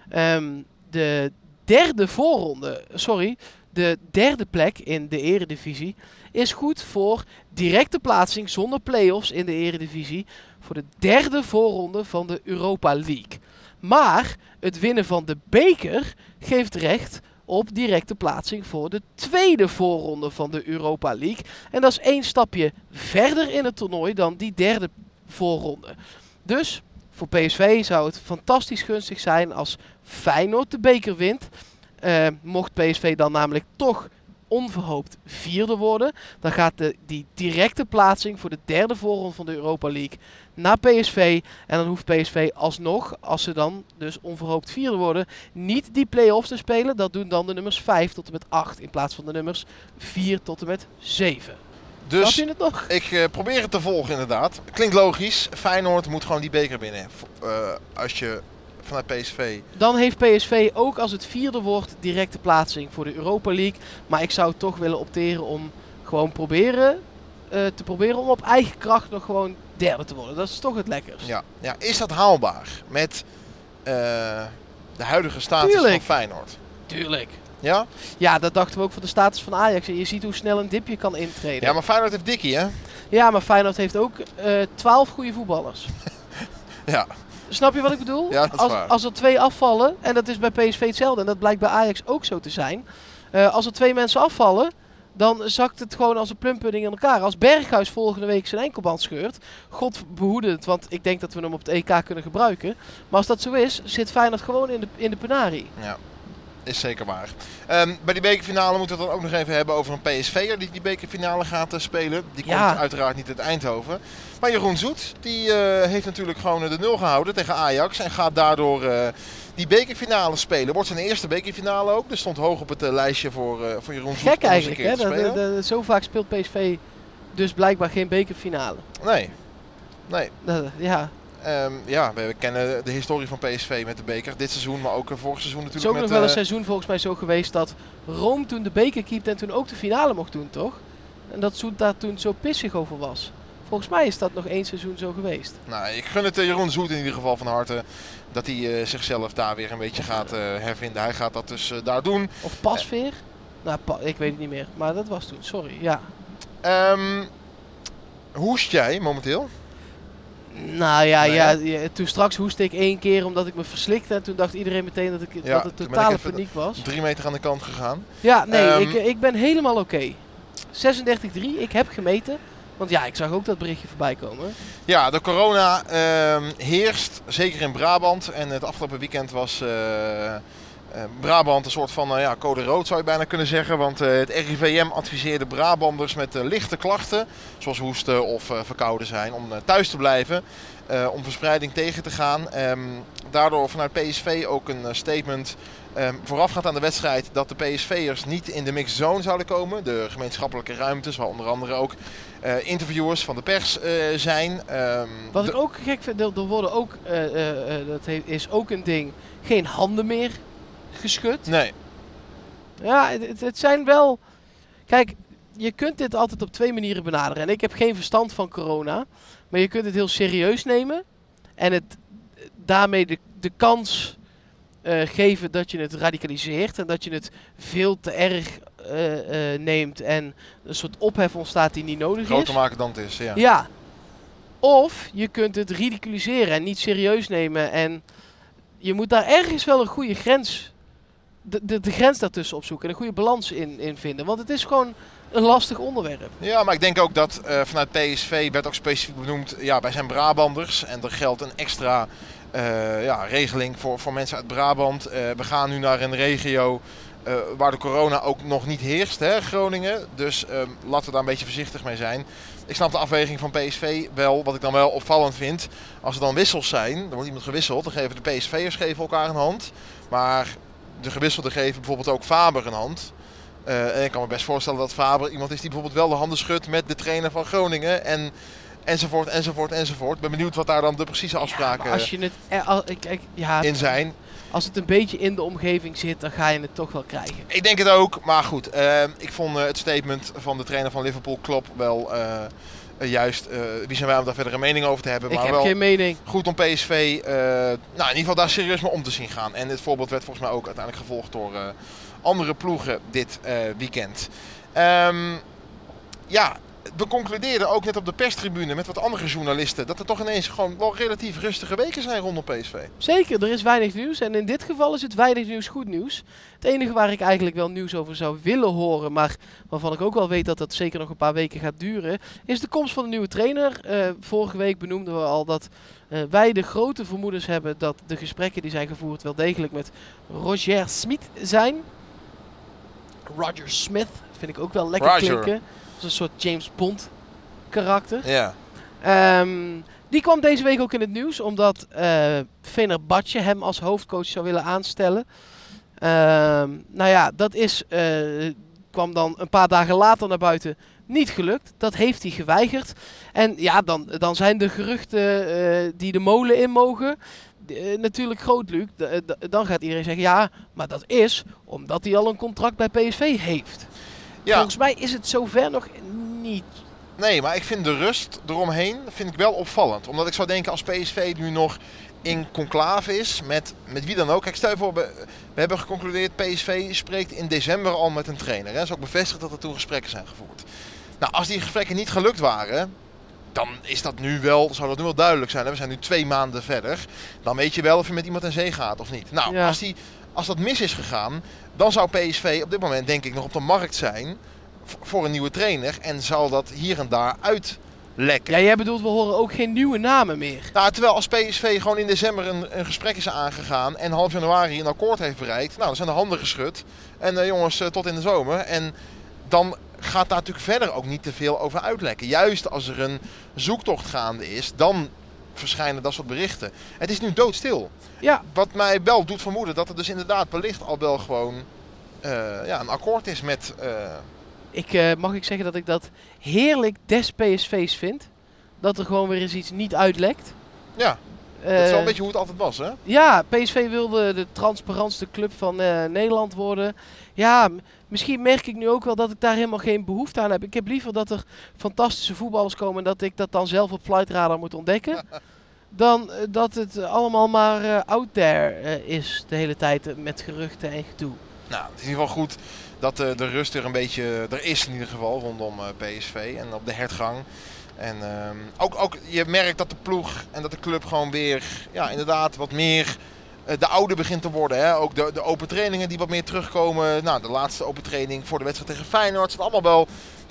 Ehm, de derde voorronde, sorry, de derde plek in de eredivisie is goed voor directe plaatsing zonder play-offs in de eredivisie voor de derde voorronde van de Europa League. Maar het winnen van de beker geeft recht op directe plaatsing voor de tweede voorronde van de Europa League. En dat is één stapje verder in het toernooi dan die derde voorronde. Dus voor PSV zou het fantastisch gunstig zijn als Feyenoord de beker wint. Eh, mocht PSV dan namelijk toch onverhoopt vierde worden, dan gaat de, die directe plaatsing voor de derde voorronde van de Europa League naar PSV. En dan hoeft PSV alsnog, als ze dan dus onverhoopt vierde worden, niet die play-offs te spelen. Dat doen dan de nummers 5 tot en met 8 in plaats van de nummers 4 tot en met 7. Snap Dus je het nog? ik eh, probeer het te volgen inderdaad. Klinkt logisch. Feyenoord moet gewoon die beker winnen. V- eh, als je vanuit PSV... Dan heeft PSV ook als het vierde wordt directe plaatsing voor de Europa League. Maar ik zou toch willen opteren om gewoon proberen, eh, te proberen om op eigen kracht nog gewoon derde te worden. Dat is toch het lekkerst. Ja, ja, is dat haalbaar met eh, de huidige status Tuurlijk. van Feyenoord? Tuurlijk. Ja? Ja, dat dachten we ook voor de status van Ajax. En je ziet hoe snel een dipje kan intreden. Ja, maar Feyenoord heeft Dikkie, hè? Ja, maar Feyenoord heeft ook eh 12 goede voetballers. (laughs) Ja. Snap je wat ik bedoel? Ja, als, waar. als er twee afvallen, en dat is bij PSV hetzelfde, en dat blijkt bij Ajax ook zo te zijn. Eh, als er twee mensen afvallen, dan zakt het gewoon als een plumpudding in elkaar. Als Berghuis volgende week zijn enkelband scheurt, God behoede het, want ik denk dat we hem op het EK kunnen gebruiken. Maar als dat zo is, zit Feyenoord gewoon in de, in de penarie. Ja, is zeker waar. Ehm, bij die bekerfinale moeten we het dan ook nog even hebben over een PSV'er die die bekerfinale gaat eh, spelen. Die Ja. komt uiteraard niet uit Eindhoven. Maar Jeroen Zoet, die eh, heeft natuurlijk gewoon eh, de nul gehouden tegen Ajax. En gaat daardoor die bekerfinale spelen. Wordt zijn eerste bekerfinale ook. Dus stond hoog op het lijstje voor, voor Jeroen Zoet. Gek eigenlijk, hè? Dat, dat- zo vaak speelt PSV dus blijkbaar geen bekerfinale. Nee. Nee. Ja, Ehm, ja, we, we kennen de historie van PSV met de beker. Dit seizoen, maar ook vorig seizoen Het is natuurlijk ook met... nog wel een eh, seizoen volgens mij zo geweest dat Rome toen de beker keepte en toen ook de finale mocht doen, toch? En dat Zoet daar toen zo pissig over was. Volgens mij is dat nog één seizoen zo geweest. Nou, ik gun het eh, Jeroen Zoet in ieder geval van harte dat hij eh, zichzelf daar weer een beetje gaat eh, hervinden. Hij gaat dat dus daar doen. Of Pasveer? Nou, pa- ik weet het niet meer. Maar dat was toen, sorry. Ja. Hoest jij momenteel? Nou ja, Nee, ja, ja, toen straks hoestte ik één keer omdat ik me verslikte. En toen dacht iedereen meteen dat, ik, Ja, dat het totale paniek was. Drie meter aan de kant gegaan. Ja, nee, Ehm, ik, ik ben helemaal oké. 36,3. Ik heb gemeten. Want ja, ik zag ook dat berichtje voorbij komen. Ja, de corona ehm, heerst, zeker in Brabant. En het afgelopen weekend was eh, Brabant een soort van eh, ja, code rood zou je bijna kunnen zeggen. Want eh, het RIVM adviseerde Brabanders met eh, lichte klachten, zoals hoesten of eh, verkouden zijn, om eh, thuis te blijven. eh, om verspreiding tegen te gaan. Ehm, daardoor vanuit PSV ook een eh, statement ehm, voorafgaand aan de wedstrijd dat de PSV'ers niet in de mixed zone zouden komen. De gemeenschappelijke ruimtes, waar onder andere ook eh, interviewers van de pers eh, zijn. Ehm, Wat ik ook gek vind, er worden ook, eh, eh, eh, dat is ook een ding, geen handen meer geschud. Nee, Ja, het, het- zijn wel... Kijk, je kunt dit altijd op twee manieren benaderen. En ik heb geen verstand van corona. Maar je kunt het heel serieus nemen. En het daarmee de, de kans eh, geven dat je het radicaliseert. En dat je het veel te erg eh, eh, neemt. En een soort ophef ontstaat die niet nodig is. groter maken dan het is. Ja. Ja. Of je kunt het ridiculiseren en niet serieus nemen. En je moet daar ergens wel een goede grens, de, de, de grens daartussen opzoeken. En een goede balans in, in vinden. Want het is gewoon een lastig onderwerp. Ja, maar ik denk ook dat eh, vanuit PSV werd ook specifiek benoemd, ja, wij zijn Brabanders en er geldt een extra eh, ja, regeling voor, voor mensen uit Brabant. Eh, we gaan nu naar een regio waar de corona ook nog niet heerst, hè, Groningen. Dus ehm, laten we daar een beetje voorzichtig mee zijn. Ik snap de afweging van PSV wel, wat ik dan wel opvallend vind. Als er dan wissels zijn, er wordt iemand gewisseld, dan geven de PSV'ers geven elkaar een hand. Maar de gewisselde geven bijvoorbeeld ook Faber een hand. Eh, en ik kan me best voorstellen dat Faber iemand is die bijvoorbeeld wel de handen schudt met de trainer van Groningen. En, enzovoort, enzovoort, enzovoort. Ik ben benieuwd wat daar dan de precieze afspraken als je het, eh, al- ik- ik- ja, in zijn. als het een beetje in de omgeving zit, dan ga je het toch wel krijgen. Ik denk het ook, maar goed. eh, ik vond het statement van de trainer van Liverpool, Klopp, wel eh, juist. eh, wie zijn wij om daar verder een mening over te hebben. Ik maar heb wel geen mening. goed om PSV, eh, nou in ieder geval daar serieus mee om te zien gaan. En dit voorbeeld werd volgens mij ook uiteindelijk gevolgd door andere ploegen dit weekend. Ehm, ja, we concludeerden ook net op de perstribune met wat andere journalisten dat er toch ineens gewoon wel relatief rustige weken zijn rondom PSV. Zeker, er is weinig nieuws. En in dit geval is het weinig nieuws goed nieuws. Het enige waar ik eigenlijk wel nieuws over zou willen horen, maar waarvan ik ook wel weet dat dat zeker nog een paar weken gaat duren, is de komst van de nieuwe trainer. Eh, vorige week benoemden we al dat eh, wij de grote vermoedens hebben dat de gesprekken die zijn gevoerd wel degelijk met Roger Smit zijn. Roger Smith vind ik ook wel lekker Roger. klinken. Is een soort James Bond karakter. Ja. Ehm, die kwam deze week ook in het nieuws, omdat eh Fenerbahce hem als hoofdcoach zou willen aanstellen. Ehm, nou ja, dat is, eh, kwam dan een paar dagen later naar buiten niet gelukt. Dat heeft hij geweigerd. En ja, dan, dan zijn de geruchten eh, die de molen in mogen natuurlijk groot, Luc. Dan gaat iedereen zeggen, ja, maar dat is omdat hij al een contract bij PSV heeft. Ja. Volgens mij is het zover nog niet. Nee, maar ik vind de rust eromheen vind ik wel opvallend. Omdat ik zou denken als PSV nu nog in conclave is met, met wie dan ook. Kijk, stel je voor, we, we hebben geconcludeerd PSV spreekt in december al met een trainer. Hè. is ook bevestigd dat er toen gesprekken zijn gevoerd. Nou, als die gesprekken niet gelukt waren, dan is dat nu wel, zou dat nu wel duidelijk zijn. Hè. We zijn nu twee maanden verder. Dan weet je wel of je met iemand in zee gaat of niet. Nou, Ja. als, die, als dat mis is gegaan, dan zou PSV op dit moment denk ik nog op de markt zijn voor een nieuwe trainer. En zal dat hier en daar uitlekken. Ja, jij bedoelt, we horen ook geen nieuwe namen meer. Nou, terwijl als PSV gewoon in december een, een gesprek is aangegaan en half januari een akkoord heeft bereikt, nou, dan zijn de handen geschud. En eh, jongens, eh, tot in de zomer. En dan gaat daar natuurlijk verder ook niet te veel over uitlekken. Juist als er een zoektocht gaande is, dan verschijnen dat soort berichten. Het is nu doodstil. Ja, Wat mij wel doet vermoeden dat er dus inderdaad wellicht al wel gewoon eh, ja, een akkoord is met... eh, ik, eh, mag ik zeggen dat ik dat heerlijk des PSV's vind. Dat er gewoon weer eens iets niet uitlekt. ja, dat is wel een beetje hoe het altijd was, hè? Ja, PSV wilde de transparantste club van Nederland worden. Ja, misschien merk ik nu ook wel dat ik daar helemaal geen behoefte aan heb. Ik heb liever dat er fantastische voetballers komen en dat ik dat dan zelf op Flightradar moet ontdekken. (laughs) dan eh, dat het allemaal maar eh, out there eh, is de hele tijd eh, met geruchten en gedoe. Nou, het is in ieder geval goed dat eh, de rust er een beetje er is in ieder geval rondom eh, PSV en op de hertgang. En ehm, ook, ook je merkt dat de ploeg en dat de club gewoon weer ja, inderdaad wat meer eh, de oude begint te worden. Hè? Ook de, de open trainingen die wat meer terugkomen. Nou, de laatste open training voor de wedstrijd tegen Feyenoord. Zijn allemaal wel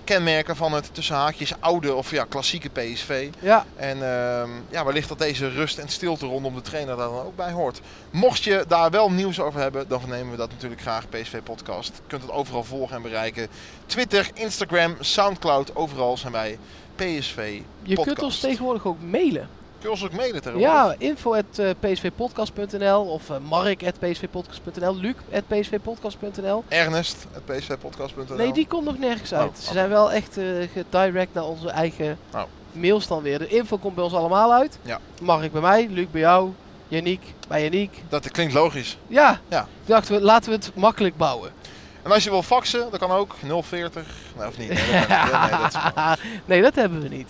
kenmerken van het tussen haakjes oude of ja, klassieke PSV. Ja, En ehm, ja, wellicht dat deze rust en stilte rondom de trainer daar dan ook bij hoort. Mocht je daar wel nieuws over hebben, dan vernemen we dat natuurlijk graag PSV Podcast. Je kunt het overal volgen en bereiken. Twitter, Instagram, Soundcloud, overal zijn wij PSV je kunt Podcast. ons tegenwoordig ook mailen. Kun je ons ook mailen tegenwoordig? Ja, info at eh, of eh, mark at psvpodcast.nl, luc at psvpodcast.nl. Ernest, het psvpodcast.nl. Nee, die komt nog nergens Oh, uit. Ze zijn wel echt eh gedirect naar onze eigen Oh. mails dan weer. De info komt bij ons allemaal uit. Ja. Mark bij mij, Luc bij jou, Yannick bij Yannick. Dat klinkt logisch. Ja, Ja. ik dacht, we, laten we het makkelijk bouwen. En als je wil faxen, dat kan ook. 040. Nou, of niet? Nee, dat (laughs) nee, dat hebben we niet.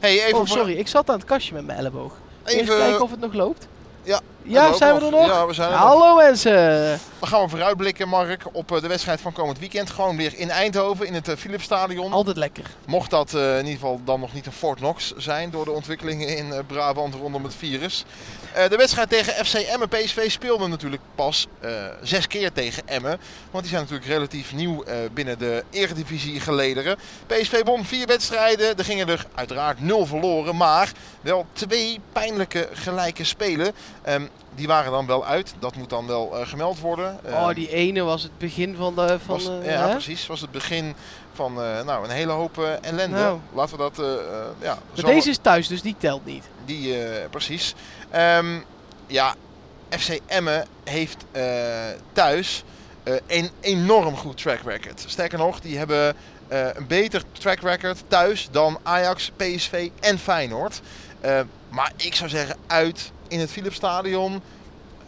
Hey, even oh, voor- sorry, ik zat aan het kastje met mijn elleboog. Even Even, kijken of het nog loopt. Ja, Ja, zijn we er nog? Ja, we zijn er nog. Hallo mensen. Dan gaan we vooruitblikken, Mark, op eh, de wedstrijd van komend weekend. Gewoon weer in Eindhoven, in het eh, Philipsstadion. Altijd lekker. Mocht dat eh, in ieder geval dan nog niet een Fort Knox zijn door de ontwikkelingen in Brabant rondom het virus. De wedstrijd tegen FC Emmen. PSV speelde natuurlijk pas zes keer tegen Emmen. Want die zijn natuurlijk relatief nieuw binnen de eredivisie gelederen. PSV won vier wedstrijden. Er gingen er uiteraard nul verloren. Maar wel twee pijnlijke gelijke spelen. Ehm, die waren dan wel uit. Dat moet dan wel eh, gemeld worden. Oh, Ehm, die ene was het begin van de... Van, was, ja, hè? precies. Was het begin van eh, nou, een hele hoop eh, ellende. Nou. Laten we dat... ja, Maar deze is thuis, dus die telt niet. Die, precies. Ehm, ja, FC Emmen heeft thuis een enorm goed track record. Sterker nog, die hebben een beter track record thuis dan Ajax, PSV en Feyenoord. Eh, maar ik zou zeggen, uit in het Philipsstadion.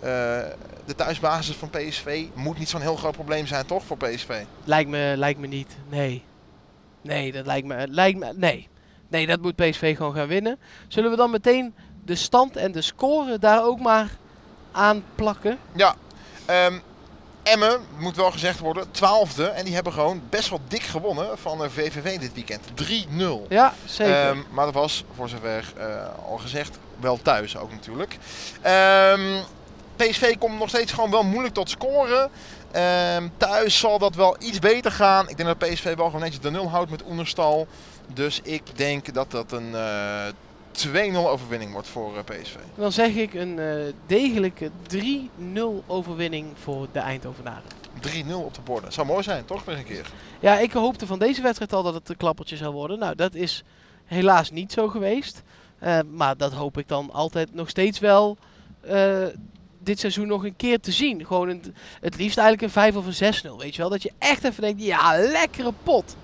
eh, de thuisbasis van PSV moet niet zo'n heel groot probleem zijn, toch, voor PSV? Lijkt me, lijkt me niet. Nee. Nee, dat lijkt me, lijkt me... Nee. Nee, dat moet PSV gewoon gaan winnen. Zullen we dan meteen de stand en de score daar ook maar aan plakken? Ja, ehm Emmen, moet wel gezegd worden, twaalfde. En die hebben gewoon best wel dik gewonnen van eh, VVV dit weekend. 3-0. Ja, zeker. Ehm, maar dat was, voor zover eh, al gezegd, wel thuis ook natuurlijk. Ehm, PSV komt nog steeds gewoon wel moeilijk tot scoren. Ehm, thuis zal dat wel iets beter gaan. Ik denk dat PSV wel gewoon netjes de nul houdt met Oenerstal. Dus ik denk dat dat een eh 2-0 overwinning wordt voor eh, PSV. Dan zeg ik een eh, degelijke 3-0 overwinning voor de Eindhovenaren. 3-0 op de borden. Zou mooi zijn, toch? Weer een keer. Ja, ik hoopte van deze wedstrijd al dat het een klappertje zou worden. Nou, dat is helaas niet zo geweest. Eh, maar dat hoop ik dan altijd nog steeds wel dit seizoen nog een keer te zien. Gewoon een, het liefst eigenlijk een 5 of een 6-0, weet je wel. Dat je echt even denkt, ja, lekkere pot.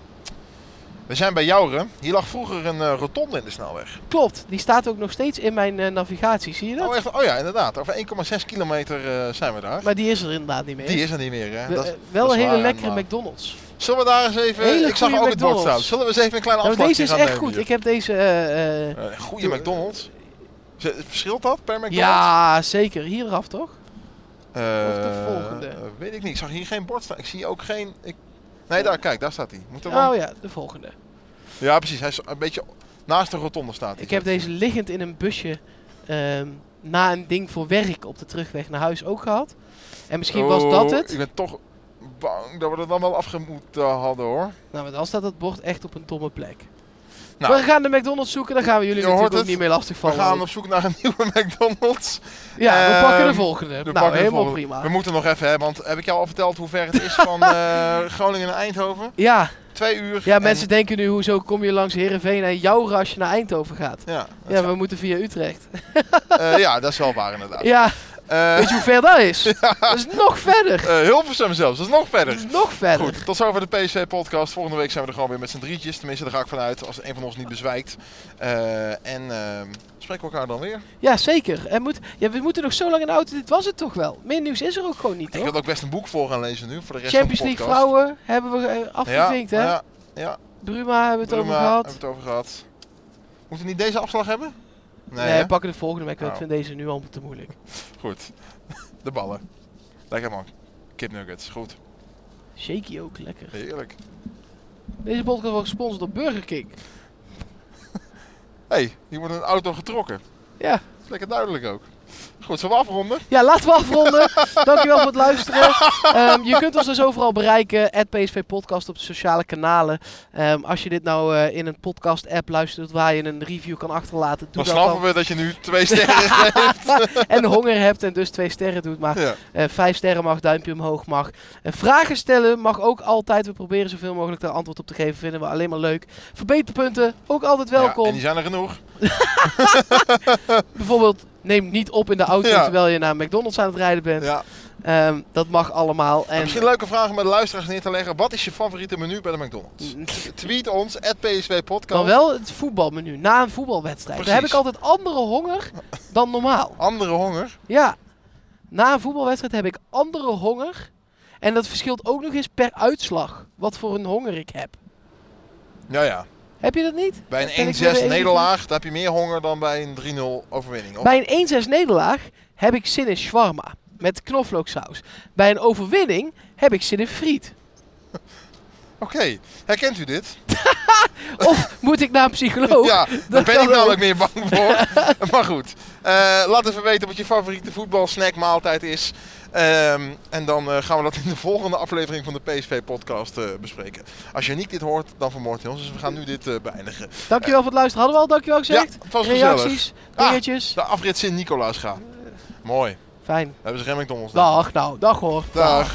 We zijn bij Jouren. Hier lag vroeger een eh, rotonde in de snelweg. Klopt, die staat ook nog steeds in mijn eh, navigatie, zie je dat? Oh, echt? oh ja, inderdaad. Over 1,6 kilometer eh, zijn we daar. Maar die is er inderdaad niet meer. Die is er niet meer, hè? We- Dat is- wel dat een hele waar, lekkere maar- McDonald's. Zullen we daar eens even... Hele ik zag ook het bord staan. Zullen we eens even een kleine Nou, afslagje deze is gaan echt goed. hier? Ik heb deze... goede McDonald's. Verschilt dat per McDonald's? ja, zeker. Hieraf toch? Of de volgende? weet ik niet. Ik zag hier geen bord staan. Ik zie ook geen... Ik... Nee, daar, kijk, daar staat hij. Moet er dan... Oh ja, de volgende. Ja, precies. Hij is een beetje naast de rotonde staat hij. Ik heb deze liggend in een busje ehm, na een ding voor werk op de terugweg naar huis ook gehad. En misschien was dat Oh, het. Ik ben toch bang dat we er dan wel afgemoet eh, hadden, hoor. Nou, maar dan staat het bord echt op een domme plek. Nou. We gaan de McDonald's zoeken, dan gaan we jullie natuurlijk ook niet meer We lastigvallen. gaan op zoek naar een nieuwe (laughs) McDonald's. Ja, we Ehm, pakken de volgende. We nou, pakken helemaal volgende. prima. We moeten nog even, hè, want heb ik jou al verteld hoe ver het is (laughs) van eh, Groningen naar Eindhoven? Ja, Twee uur. ja en- mensen denken nu, hoezo kom je langs Heerenveen en jouw als je naar Eindhoven gaat? Ja, Ja, we moeten via Utrecht. eh, ja, dat is wel waar inderdaad. (laughs) Ja, Eh, weet je hoe ver dat is? (laughs) Dat is nog verder. eh, Hilversum zelfs, dat is nog Dat verder. is nog verder. Goed, tot zover de PSV-podcast. Volgende week zijn we er gewoon weer met z'n drietjes. Tenminste, daar ga ik vanuit als een van ons niet bezwijkt. Eh, en ehm, spreken we elkaar dan weer. Ja, zeker. En moet, ja, we moeten nog zo lang in de auto. Dit was het toch wel? Meer nieuws is er ook gewoon niet, Ik wil ook best een boek voor gaan lezen nu, voor de rest Champions van de League podcast. vrouwen hebben we afgevinkt, hè? Ja, ja. Bruma hebben we het Bruma, over gehad. Hebben we het over gehad. Moeten we niet deze afslag hebben? Nee, Nee, pakken de volgende Oh. Ik vind deze nu al te moeilijk. Goed. (laughs) De ballen. Lekker man. Kipnuggets, goed. Shaky ook, lekker. Heerlijk. Deze podcast wordt gesponsord door Burger King. Hé, (laughs) hey, hier wordt een auto getrokken. Ja. Lekker duidelijk ook. Goed, zullen we afronden? Ja, laten we afronden. (laughs) Dankjewel voor het luisteren. Ehm, je kunt ons dus overal bereiken. At PSV Podcast op de sociale kanalen. Ehm, als je dit nou eh, in een podcast app luistert waar je een review kan achterlaten. Doe Dan dat snappen dan. we dat je nu twee sterren (laughs) geeft. (laughs) en honger hebt en dus twee sterren doet. Maar Ja. Eh, vijf sterren mag, duimpje omhoog mag. En vragen stellen mag ook altijd. We proberen zoveel mogelijk daar antwoord op te geven. Vinden we alleen maar leuk. Verbeterpunten, ook altijd welkom. Ja, en die zijn er genoeg. Bijvoorbeeld, neem niet op in de auto (laughs) Ja. terwijl je naar McDonald's aan het rijden bent. Ja. Ehm, dat mag allemaal. En En misschien leuke vragen met de luisteraars neer te leggen. Wat is je favoriete menu bij de McDonald's? Tweet ons, at PSV Podcast. dan wel het voetbalmenu na een voetbalwedstrijd. Daar heb ik altijd andere honger dan normaal. Andere honger. Ja, na een voetbalwedstrijd heb ik andere honger. En dat verschilt ook nog eens per uitslag. Wat voor een honger ik heb. Ja, ja. Heb je dat niet? Bij een weer 1-6 de enige? nederlaag, daar heb je meer honger dan bij een 3-0 overwinning. Of? Bij een 1-6 nederlaag heb ik zin in shawarma met knoflooksaus. Bij een overwinning heb ik zin in friet. Oké, herkent u dit? (laughs) Of moet ik naar een psycholoog? ja, daar ben ik namelijk meer bang voor. (laughs) maar goed, Eh, laat even weten wat je favoriete voetbalsnackmaaltijd is. Ehm, en dan eh, gaan we dat in de volgende aflevering van de PSV-podcast eh, bespreken. Als je niet dit hoort, dan vermoordt hij ons. Dus we gaan nu dit beëindigen. Dankjewel voor het luisteren. Hadden we al dankjewel gezegd? Ja, het was. Reacties, Ah. dingetjes. De afrit Sint-Nicolaas gaan. Mooi. Fijn. Hebben ze geen McDonald's. Dag, nou, dag hoor. Dag.